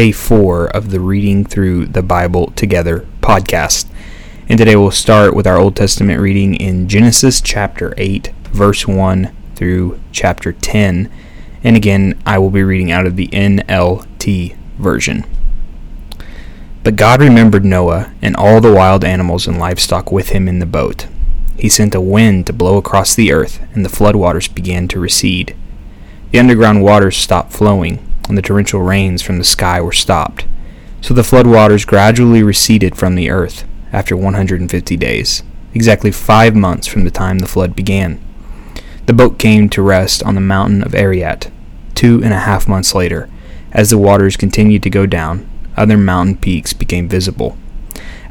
day four of the Reading Through the Bible Together podcast. And today we'll start with our Old Testament reading in Genesis chapter 8, verse 1 through chapter 10. And again, I will be reading out of the NLT version. But God remembered Noah and all the wild animals and livestock with him in the boat. He sent a wind to blow across the earth, and the floodwaters began to recede. The underground waters stopped flowing and the torrential rains from the sky were stopped. So the flood waters gradually receded from the earth after 150 days, exactly five months from the time the flood began. The boat came to rest on the mountain of Ararat two and a half months later. As the waters continued to go down, other mountain peaks became visible.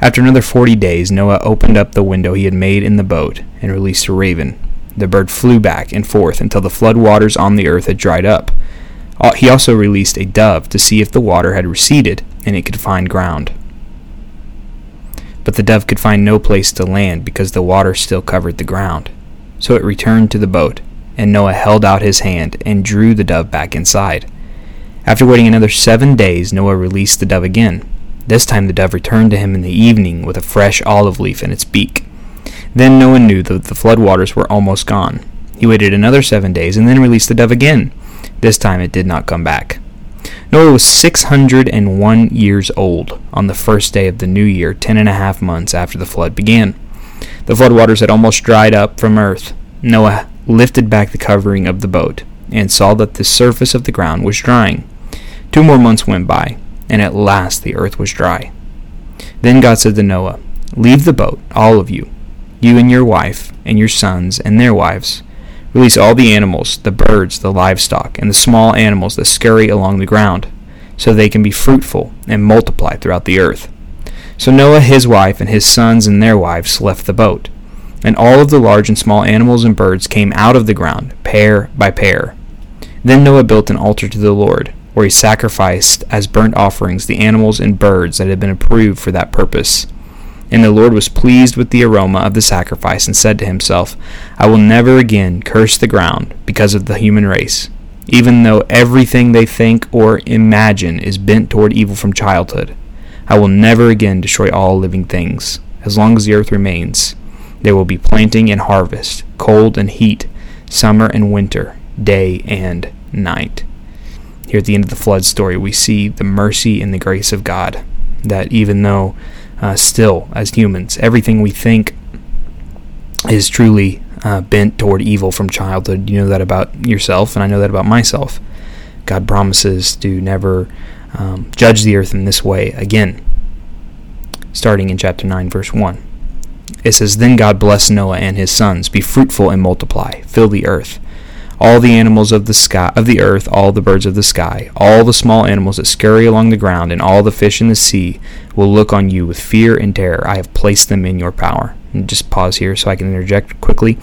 After another forty days, Noah opened up the window he had made in the boat and released a raven. The bird flew back and forth until the flood waters on the earth had dried up. Uh, he also released a dove to see if the water had receded and it could find ground. But the dove could find no place to land because the water still covered the ground. So it returned to the boat, and Noah held out his hand and drew the dove back inside. After waiting another seven days, Noah released the dove again. This time the dove returned to him in the evening with a fresh olive leaf in its beak. Then Noah knew that the flood waters were almost gone. He waited another seven days and then released the dove again. This time it did not come back. Noah was 601 years old on the first day of the new year, ten and a half months after the flood began. The floodwaters had almost dried up from earth. Noah lifted back the covering of the boat and saw that the surface of the ground was drying. Two more months went by, and at last the earth was dry. Then God said to Noah, Leave the boat, all of you, you and your wife, and your sons and their wives Release all the animals, the birds, the livestock, and the small animals that scurry along the ground, so they can be fruitful and multiply throughout the earth. So Noah, his wife, and his sons and their wives left the boat. And all of the large and small animals and birds came out of the ground, pair by pair. Then Noah built an altar to the Lord, where he sacrificed as burnt offerings the animals and birds that had been approved for that purpose. And the Lord was pleased with the aroma of the sacrifice, and said to himself, I will never again curse the ground because of the human race, even though everything they think or imagine is bent toward evil from childhood. I will never again destroy all living things. As long as the earth remains, there will be planting and harvest, cold and heat, summer and winter, day and night. Here at the end of the flood story, we see the mercy and the grace of God. That even though uh, still as humans. Everything we think is truly uh, bent toward evil from childhood. You know that about yourself, and I know that about myself. God promises to never um, judge the earth in this way again. Starting in chapter 9, verse 1. It says, Then God blessed Noah and his sons, Be fruitful and multiply, fill the earth all the animals of the sky of the earth, all the birds of the sky, all the small animals that scurry along the ground, and all the fish in the sea will look on you with fear and terror. I have placed them in your power. And just pause here so I can interject quickly.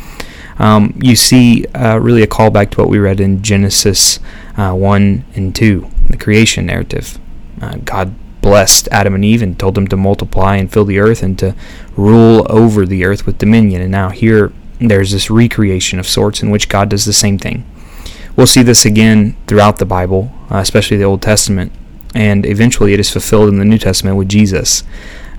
Um, you see uh, really a callback to what we read in Genesis uh, 1 and 2, the creation narrative. Uh, God blessed Adam and Eve and told them to multiply and fill the earth and to rule over the earth with dominion. And now here there's this recreation of sorts in which God does the same thing. We'll see this again throughout the Bible, uh, especially the Old Testament, and eventually it is fulfilled in the New Testament with Jesus.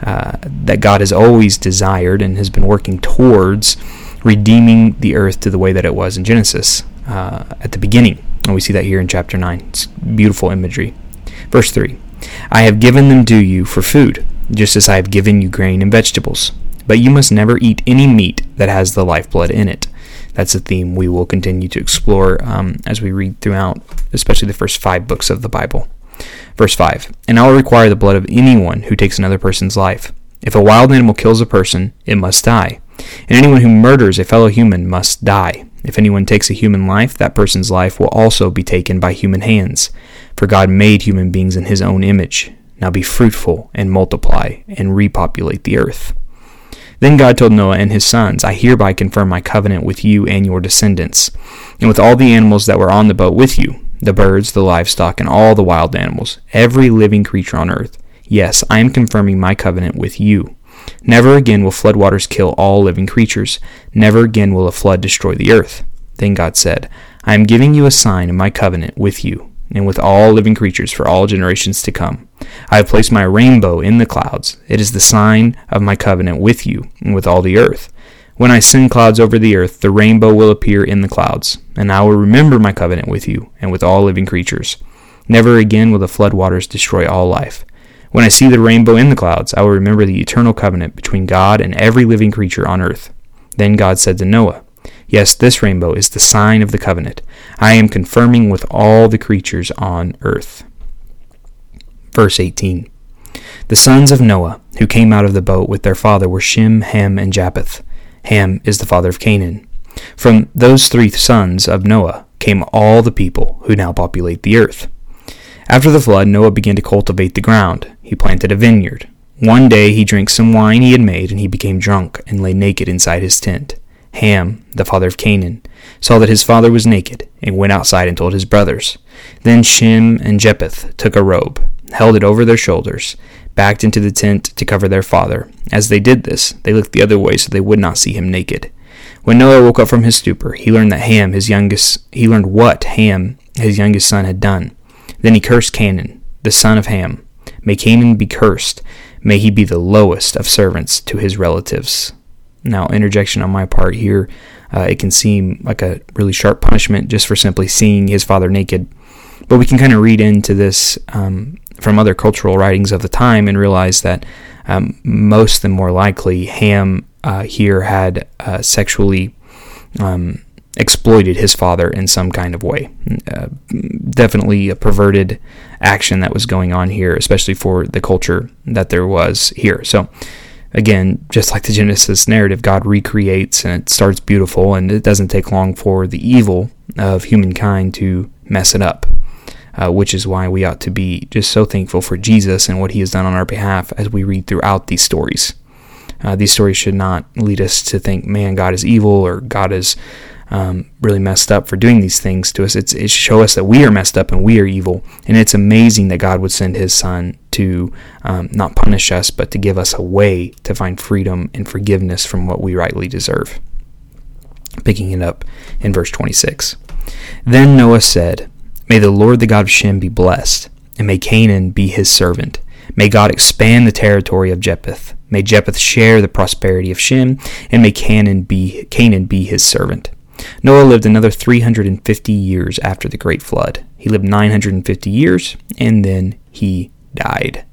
Uh, that God has always desired and has been working towards redeeming the earth to the way that it was in Genesis uh, at the beginning. And we see that here in chapter 9. It's beautiful imagery. Verse 3 I have given them to you for food, just as I have given you grain and vegetables but you must never eat any meat that has the lifeblood in it. That's a theme we will continue to explore um, as we read throughout, especially the first five books of the Bible. Verse 5 And I will require the blood of anyone who takes another person's life. If a wild animal kills a person, it must die. And anyone who murders a fellow human must die. If anyone takes a human life, that person's life will also be taken by human hands. For God made human beings in his own image. Now be fruitful and multiply and repopulate the earth. Then God told Noah and his sons, I hereby confirm my covenant with you and your descendants, and with all the animals that were on the boat with you, the birds, the livestock, and all the wild animals, every living creature on earth. Yes, I am confirming my covenant with you. Never again will floodwaters kill all living creatures. Never again will a flood destroy the earth. Then God said, I am giving you a sign of my covenant with you. And with all living creatures for all generations to come. I have placed my rainbow in the clouds. It is the sign of my covenant with you and with all the earth. When I send clouds over the earth, the rainbow will appear in the clouds, and I will remember my covenant with you and with all living creatures. Never again will the flood waters destroy all life. When I see the rainbow in the clouds, I will remember the eternal covenant between God and every living creature on earth. Then God said to Noah, Yes, this rainbow is the sign of the covenant. I am confirming with all the creatures on earth. Verse 18 The sons of Noah, who came out of the boat with their father, were Shem, Ham, and Japheth. Ham is the father of Canaan. From those three sons of Noah came all the people who now populate the earth. After the flood, Noah began to cultivate the ground. He planted a vineyard. One day he drank some wine he had made, and he became drunk and lay naked inside his tent. Ham, the father of Canaan, saw that his father was naked, and went outside and told his brothers. Then Shem and Japheth took a robe, held it over their shoulders, backed into the tent to cover their father. As they did this, they looked the other way so they would not see him naked. When Noah woke up from his stupor, he learned that Ham, his youngest, he learned what Ham, his youngest son, had done. Then he cursed Canaan, the son of Ham. May Canaan be cursed. May he be the lowest of servants to his relatives. Now, interjection on my part here. Uh, it can seem like a really sharp punishment just for simply seeing his father naked. But we can kind of read into this um, from other cultural writings of the time and realize that um, most and more likely Ham uh, here had uh, sexually um, exploited his father in some kind of way. Uh, definitely a perverted action that was going on here, especially for the culture that there was here. So, again, just like the Genesis narrative, God recreates and it starts beautiful, and it doesn't take long for the evil of humankind to mess it up. Uh, which is why we ought to be just so thankful for Jesus and what he has done on our behalf as we read throughout these stories. Uh, these stories should not lead us to think, man, God is evil or God is um, really messed up for doing these things to us. It's it show us that we are messed up and we are evil, and it's amazing that God would send His Son to um, not punish us, but to give us a way to find freedom and forgiveness from what we rightly deserve. Picking it up in verse 26. Then Noah said, May the Lord the God of Shem be blessed, and may Canaan be his servant. May God expand the territory of Japheth. May Japheth share the prosperity of Shem, and may Canaan be, Canaan be his servant. Noah lived another 350 years after the great flood. He lived 950 years, and then he died.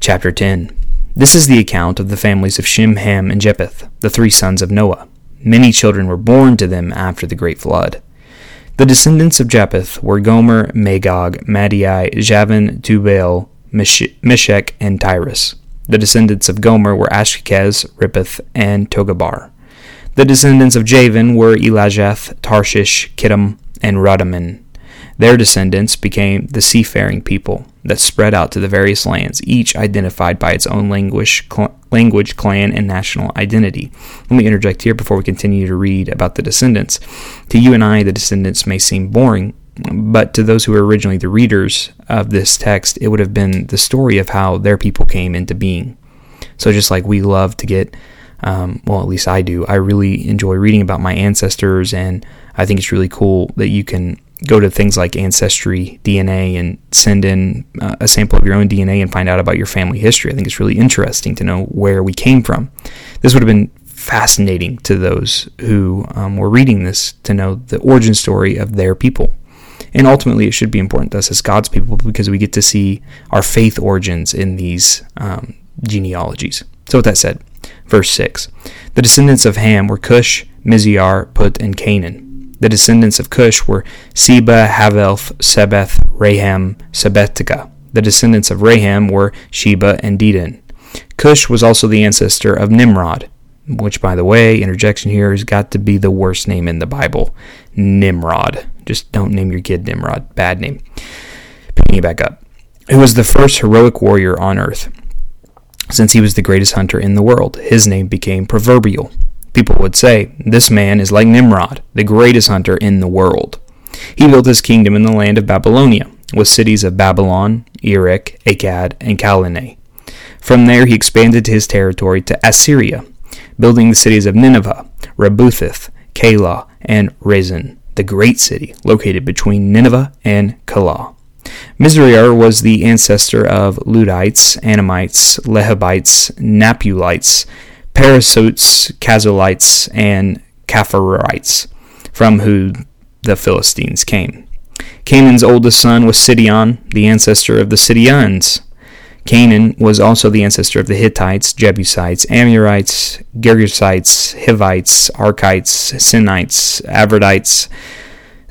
Chapter 10 This is the account of the families of Shem, Ham, and Japheth, the three sons of Noah. Many children were born to them after the great flood. The descendants of Japheth were Gomer, Magog, Madai, Javan, Tubal, Meshech, and Tiras. The descendants of Gomer were Ashkenaz, Riphath, and Togarmah. The descendants of Javan were Elijah, Tarshish, Kittim, and Rodaman. Their descendants became the seafaring people that spread out to the various lands, each identified by its own language, cl- language, clan, and national identity. Let me interject here before we continue to read about the descendants. To you and I, the descendants may seem boring, but to those who were originally the readers of this text, it would have been the story of how their people came into being. So, just like we love to get um, well, at least I do. I really enjoy reading about my ancestors, and I think it's really cool that you can go to things like Ancestry DNA and send in uh, a sample of your own DNA and find out about your family history. I think it's really interesting to know where we came from. This would have been fascinating to those who um, were reading this to know the origin story of their people. And ultimately, it should be important to us as God's people because we get to see our faith origins in these um, genealogies. So, with that said, Verse 6 The descendants of Ham were Cush, Mizar, Put, and Canaan. The descendants of Cush were Seba, Havelth, Sebeth, Raham, Sabeteka. The descendants of Raham were Sheba and Dedan. Cush was also the ancestor of Nimrod, which, by the way, interjection here has got to be the worst name in the Bible Nimrod. Just don't name your kid Nimrod. Bad name. Picking it back up. Who was the first heroic warrior on earth? Since he was the greatest hunter in the world, his name became proverbial. People would say, This man is like Nimrod, the greatest hunter in the world. He built his kingdom in the land of Babylonia, with cities of Babylon, Erech, Akkad, and Calneh. From there he expanded his territory to Assyria, building the cities of Nineveh, Rebuthith, Calah, and Rezin, the great city located between Nineveh and Calah. Mizraim was the ancestor of Ludites, Anamites, Lehabites, Napulites, Parasites, Kazolites, and Capharites, from whom the Philistines came. Canaan's oldest son was Sidon, the ancestor of the Sidonians. Canaan was also the ancestor of the Hittites, Jebusites, Amorites, Girgashites, Hivites, Arkites, Sinites, Arvadites,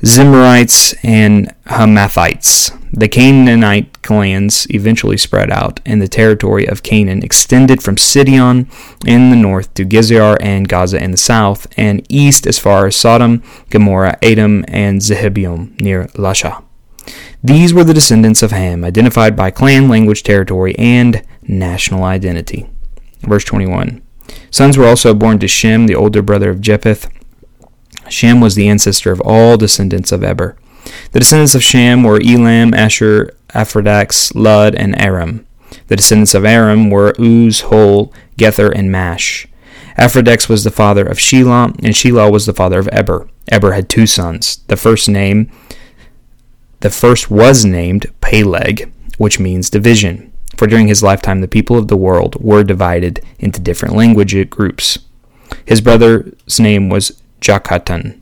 Zimrites, and Hamathites. The Canaanite clans eventually spread out, and the territory of Canaan extended from Sidon in the north to Gezer and Gaza in the south, and east as far as Sodom, Gomorrah, Edom, and Zehebium near Lasha. These were the descendants of Ham, identified by clan, language, territory, and national identity. Verse 21. Sons were also born to Shem, the older brother of Japheth. Shem was the ancestor of all descendants of Eber. The descendants of Shem were Elam, Asher, Aphrodax, Lud, and Aram. The descendants of Aram were Uz, Hul, Gether, and Mash. Aphrodite was the father of Shelah, and Shelah was the father of Eber. Eber had two sons. The first name, the first was named Peleg, which means division. For during his lifetime, the people of the world were divided into different language groups. His brother's name was Joktan.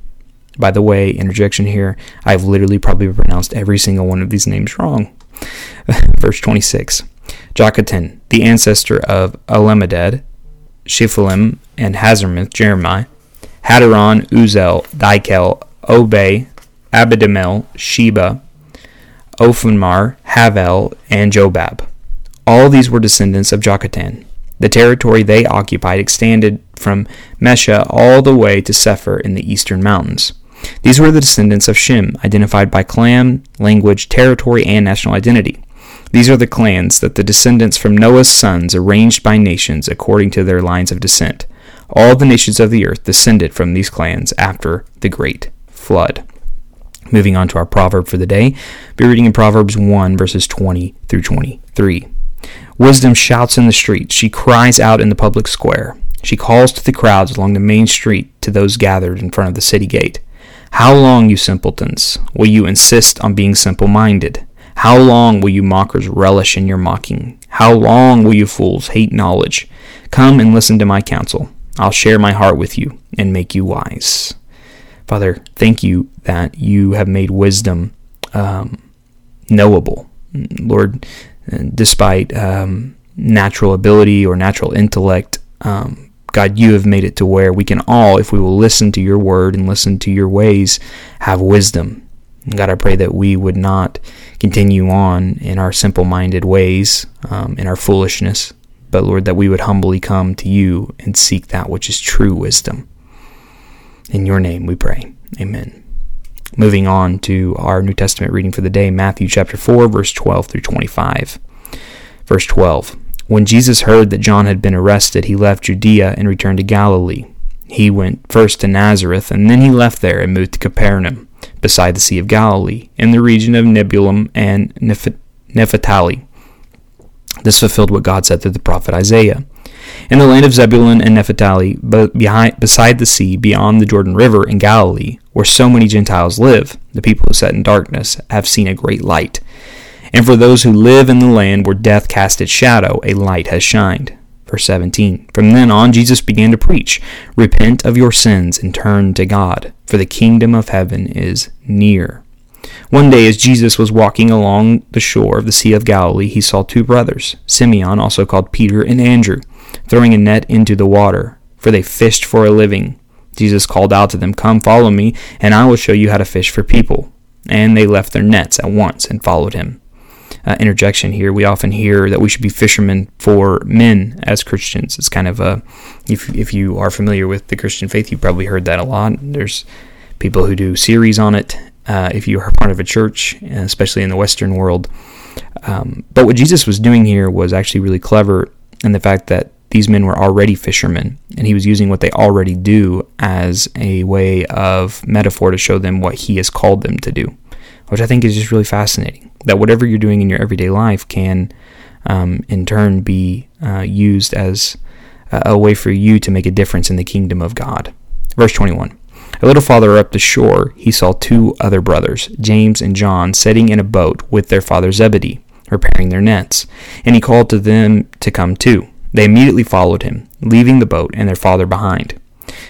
By the way, interjection here, I've literally probably pronounced every single one of these names wrong. Verse 26. Joktan, the ancestor of Alamedad, Shephalim, and Hazarmith, Jeremiah, Hadaron, Uzal, Dikel, Obey, Abedamel, Sheba, Ophanmar, Havel, and Jobab. All these were descendants of Joktan. The territory they occupied extended from Mesha all the way to Sephir in the eastern mountains. These were the descendants of Shem, identified by clan, language, territory, and national identity. These are the clans that the descendants from Noah's sons arranged by nations according to their lines of descent. All the nations of the earth descended from these clans after the great flood. Moving on to our proverb for the day, be reading in Proverbs 1, verses 20 through 23. Wisdom shouts in the street, she cries out in the public square. She calls to the crowds along the main street to those gathered in front of the city gate. How long, you simpletons, will you insist on being simple minded? How long will you mockers relish in your mocking? How long will you fools hate knowledge? Come and listen to my counsel. I'll share my heart with you and make you wise. Father, thank you that you have made wisdom um, knowable. Lord, despite um, natural ability or natural intellect, um, God, you have made it to where we can all, if we will listen to your word and listen to your ways, have wisdom. God, I pray that we would not continue on in our simple minded ways, um, in our foolishness, but Lord, that we would humbly come to you and seek that which is true wisdom. In your name we pray. Amen. Moving on to our New Testament reading for the day, Matthew chapter 4, verse 12 through 25. Verse 12. When Jesus heard that John had been arrested, he left Judea and returned to Galilee. He went first to Nazareth, and then he left there and moved to Capernaum, beside the Sea of Galilee, in the region of Zebulun and Naphtali. This fulfilled what God said through the prophet Isaiah. In the land of Zebulun and Naphtali, beside the sea, beyond the Jordan River in Galilee, where so many Gentiles live, the people who sat in darkness have seen a great light. And for those who live in the land where death cast its shadow, a light has shined. Verse 17. From then on, Jesus began to preach Repent of your sins and turn to God, for the kingdom of heaven is near. One day, as Jesus was walking along the shore of the Sea of Galilee, he saw two brothers, Simeon, also called Peter, and Andrew, throwing a net into the water, for they fished for a living. Jesus called out to them, Come, follow me, and I will show you how to fish for people. And they left their nets at once and followed him uh, interjection here. We often hear that we should be fishermen for men as Christians. It's kind of a, if, if you are familiar with the Christian faith, you've probably heard that a lot. There's people who do series on it. Uh, if you are part of a church, especially in the Western world. Um, but what Jesus was doing here was actually really clever in the fact that these men were already fishermen, and he was using what they already do as a way of metaphor to show them what he has called them to do, which I think is just really fascinating that whatever you're doing in your everyday life can, um, in turn, be uh, used as a, a way for you to make a difference in the kingdom of God. Verse 21. A little farther up the shore, he saw two other brothers, James and John, sitting in a boat with their father Zebedee, repairing their nets, and he called to them to come too. They immediately followed him, leaving the boat and their father behind.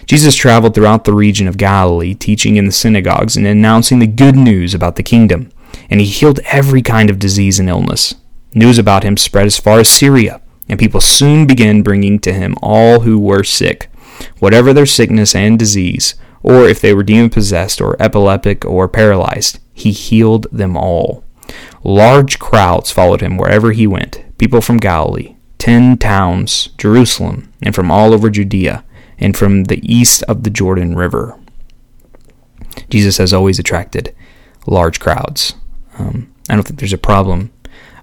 Jesus traveled throughout the region of Galilee, teaching in the synagogues and announcing the good news about the kingdom, and he healed every kind of disease and illness. News about him spread as far as Syria, and people soon began bringing to him all who were sick, whatever their sickness and disease, or if they were demon possessed or epileptic or paralyzed, he healed them all. Large crowds followed him wherever he went, people from Galilee, ten towns, Jerusalem, and from all over Judea, and from the east of the Jordan River. Jesus has always attracted large crowds. Um, I don't think there's a problem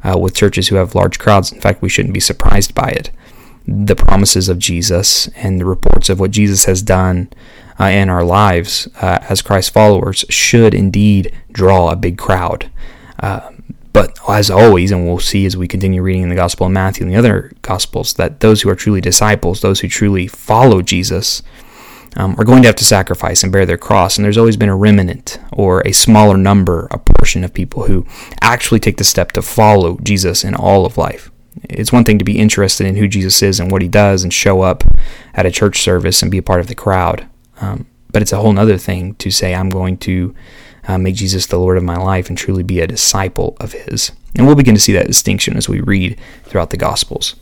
uh, with churches who have large crowds. In fact, we shouldn't be surprised by it. The promises of Jesus and the reports of what Jesus has done uh, in our lives uh, as Christ followers should indeed draw a big crowd. But as always, and we'll see as we continue reading in the Gospel of Matthew and the other Gospels, that those who are truly disciples, those who truly follow Jesus, um, are going to have to sacrifice and bear their cross. And there's always been a remnant or a smaller number, a portion of people who actually take the step to follow Jesus in all of life. It's one thing to be interested in who Jesus is and what he does and show up at a church service and be a part of the crowd. Um, but it's a whole other thing to say, I'm going to uh, make Jesus the Lord of my life and truly be a disciple of His. And we'll begin to see that distinction as we read throughout the Gospels.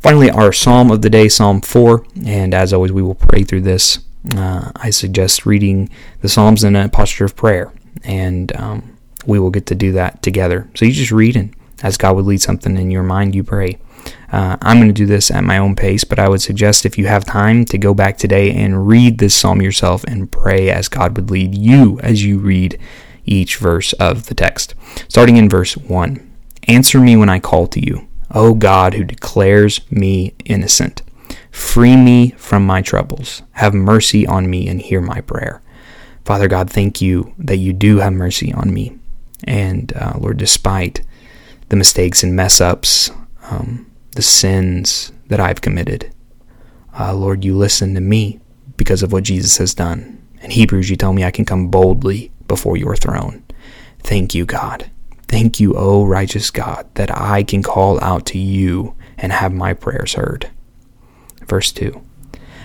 Finally, our psalm of the day, Psalm 4, and as always, we will pray through this. Uh, I suggest reading the Psalms in a posture of prayer, and um, we will get to do that together. So you just read, and as God would lead something in your mind, you pray. Uh, I'm going to do this at my own pace, but I would suggest if you have time to go back today and read this psalm yourself and pray as God would lead you as you read each verse of the text. Starting in verse 1 Answer me when I call to you, O God who declares me innocent. Free me from my troubles. Have mercy on me and hear my prayer. Father God, thank you that you do have mercy on me. And uh, Lord, despite the mistakes and mess ups, um, the sins that I've committed. Uh, Lord, you listen to me because of what Jesus has done. In Hebrews, you tell me I can come boldly before your throne. Thank you, God. Thank you, O righteous God, that I can call out to you and have my prayers heard. Verse 2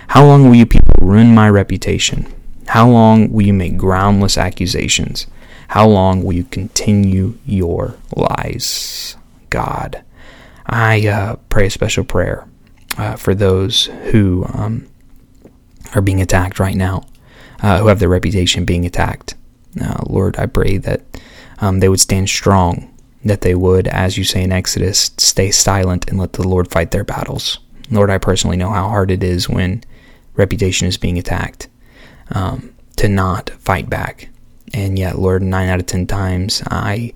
How long will you people ruin my reputation? How long will you make groundless accusations? How long will you continue your lies? God. I uh, pray a special prayer uh, for those who um, are being attacked right now, uh, who have their reputation being attacked. Uh, Lord, I pray that um, they would stand strong, that they would, as you say in Exodus, stay silent and let the Lord fight their battles. Lord, I personally know how hard it is when reputation is being attacked um, to not fight back. And yet, Lord, nine out of ten times I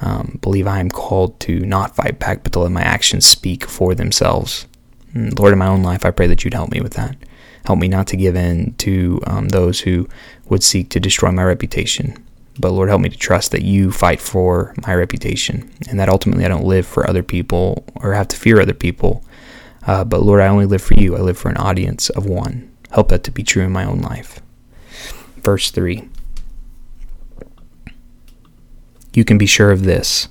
um, believe I am called to not fight back, but to let my actions speak for themselves. And mm, Lord, in my own life, I pray that you'd help me with that. Help me not to give in to um, those who would seek to destroy my reputation. But Lord, help me to trust that you fight for my reputation and that ultimately I don't live for other people or have to fear other people. Uh, but Lord, I only live for you. I live for an audience of one. Help that to be true in my own life. Verse 3 you can be sure of this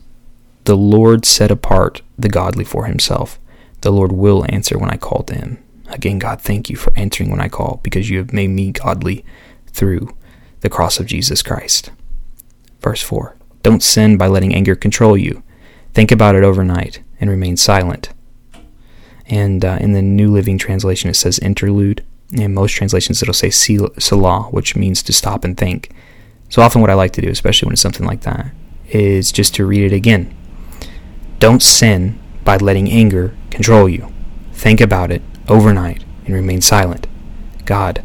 the Lord set apart the godly for himself. The Lord will answer when I call to him. Again, God, thank you for answering when I call because you have made me godly through the cross of Jesus Christ. Verse 4 Don't sin by letting anger control you. Think about it overnight and remain silent. And uh, in the New Living Translation, it says interlude. In most translations, it'll say Selah, which means to stop and think. So often, what I like to do, especially when it's something like that, is just to read it again. Don't sin by letting anger control you. Think about it overnight and remain silent. God,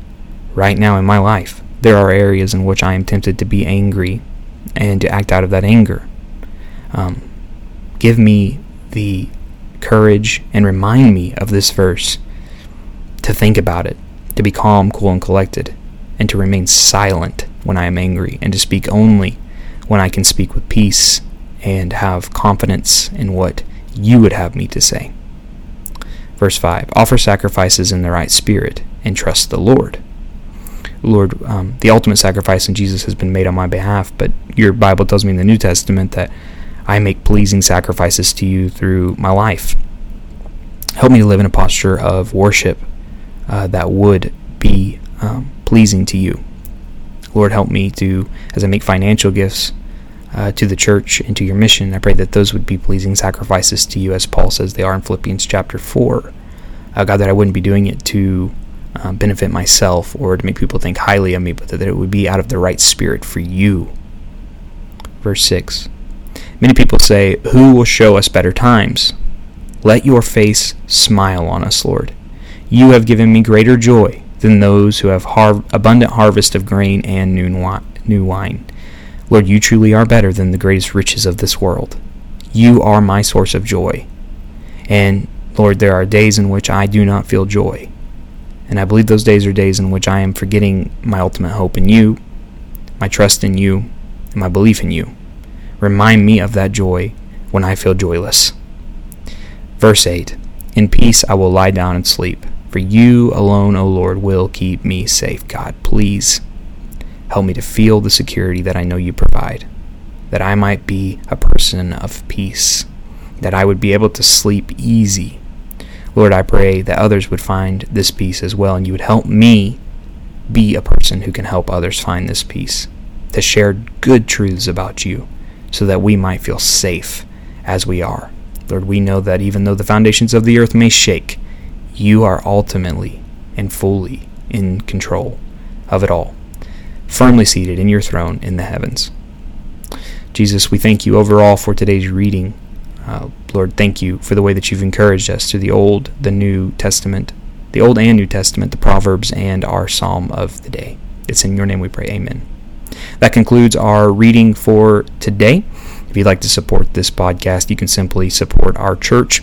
right now in my life, there are areas in which I am tempted to be angry and to act out of that anger. Um, give me the courage and remind me of this verse to think about it, to be calm, cool, and collected, and to remain silent when I am angry, and to speak only when I can speak with peace and have confidence in what you would have me to say. Verse 5 Offer sacrifices in the right spirit and trust the Lord. Lord, um, the ultimate sacrifice in Jesus has been made on my behalf, but your Bible tells me in the New Testament that I make pleasing sacrifices to you through my life. Help me to live in a posture of worship uh, that would be um, pleasing to you. Lord, help me to, as I make financial gifts uh, to the church and to your mission, I pray that those would be pleasing sacrifices to you, as Paul says they are in Philippians chapter 4. Uh, God, that I wouldn't be doing it to um, benefit myself or to make people think highly of me, but that it would be out of the right spirit for you. Verse 6 Many people say, Who will show us better times? Let your face smile on us, Lord. You have given me greater joy than those who have har- abundant harvest of grain and new wine. Lord, you truly are better than the greatest riches of this world. You are my source of joy. And Lord, there are days in which I do not feel joy. And I believe those days are days in which I am forgetting my ultimate hope in you, my trust in you, and my belief in you. Remind me of that joy when I feel joyless. Verse 8 In peace I will lie down and sleep, for you alone, O Lord, will keep me safe. God, please help me to feel the security that I know you provide, that I might be a person of peace, that I would be able to sleep easy Lord, I pray that others would find this peace as well, and you would help me be a person who can help others find this peace, to share good truths about you, so that we might feel safe as we are. Lord, we know that even though the foundations of the earth may shake, you are ultimately and fully in control of it all, firmly seated in your throne in the heavens. Jesus, we thank you overall for today's reading uh, Lord, thank you for the way that you've encouraged us through the Old, the New Testament, the Old and New Testament, the Proverbs, and our Psalm of the day. It's in your name we pray. Amen. That concludes our reading for today. If you'd like to support this podcast, you can simply support our church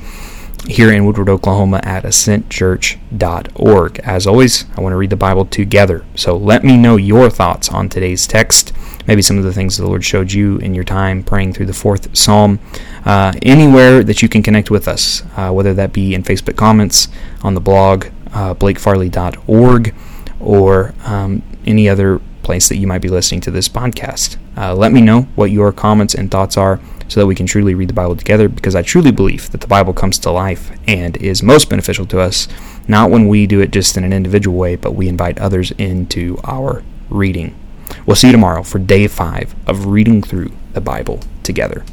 here in Woodward, Oklahoma at ascentchurch.org. As always, I want to read the Bible together. So let me know your thoughts on today's text, maybe some of the things the Lord showed you in your time praying through the fourth psalm, uh, anywhere that you can connect with us, uh, whether that be in Facebook comments, on the blog, uh, blakefarley.org, or um, any other place that you might be listening to this podcast. Uh, let me know what your comments and thoughts are so that we can truly read the Bible together because I truly believe that the Bible comes to life and is most beneficial to us, not when we do it just in an individual way, but we invite others into our reading. We'll see you tomorrow for day five of reading through the Bible together.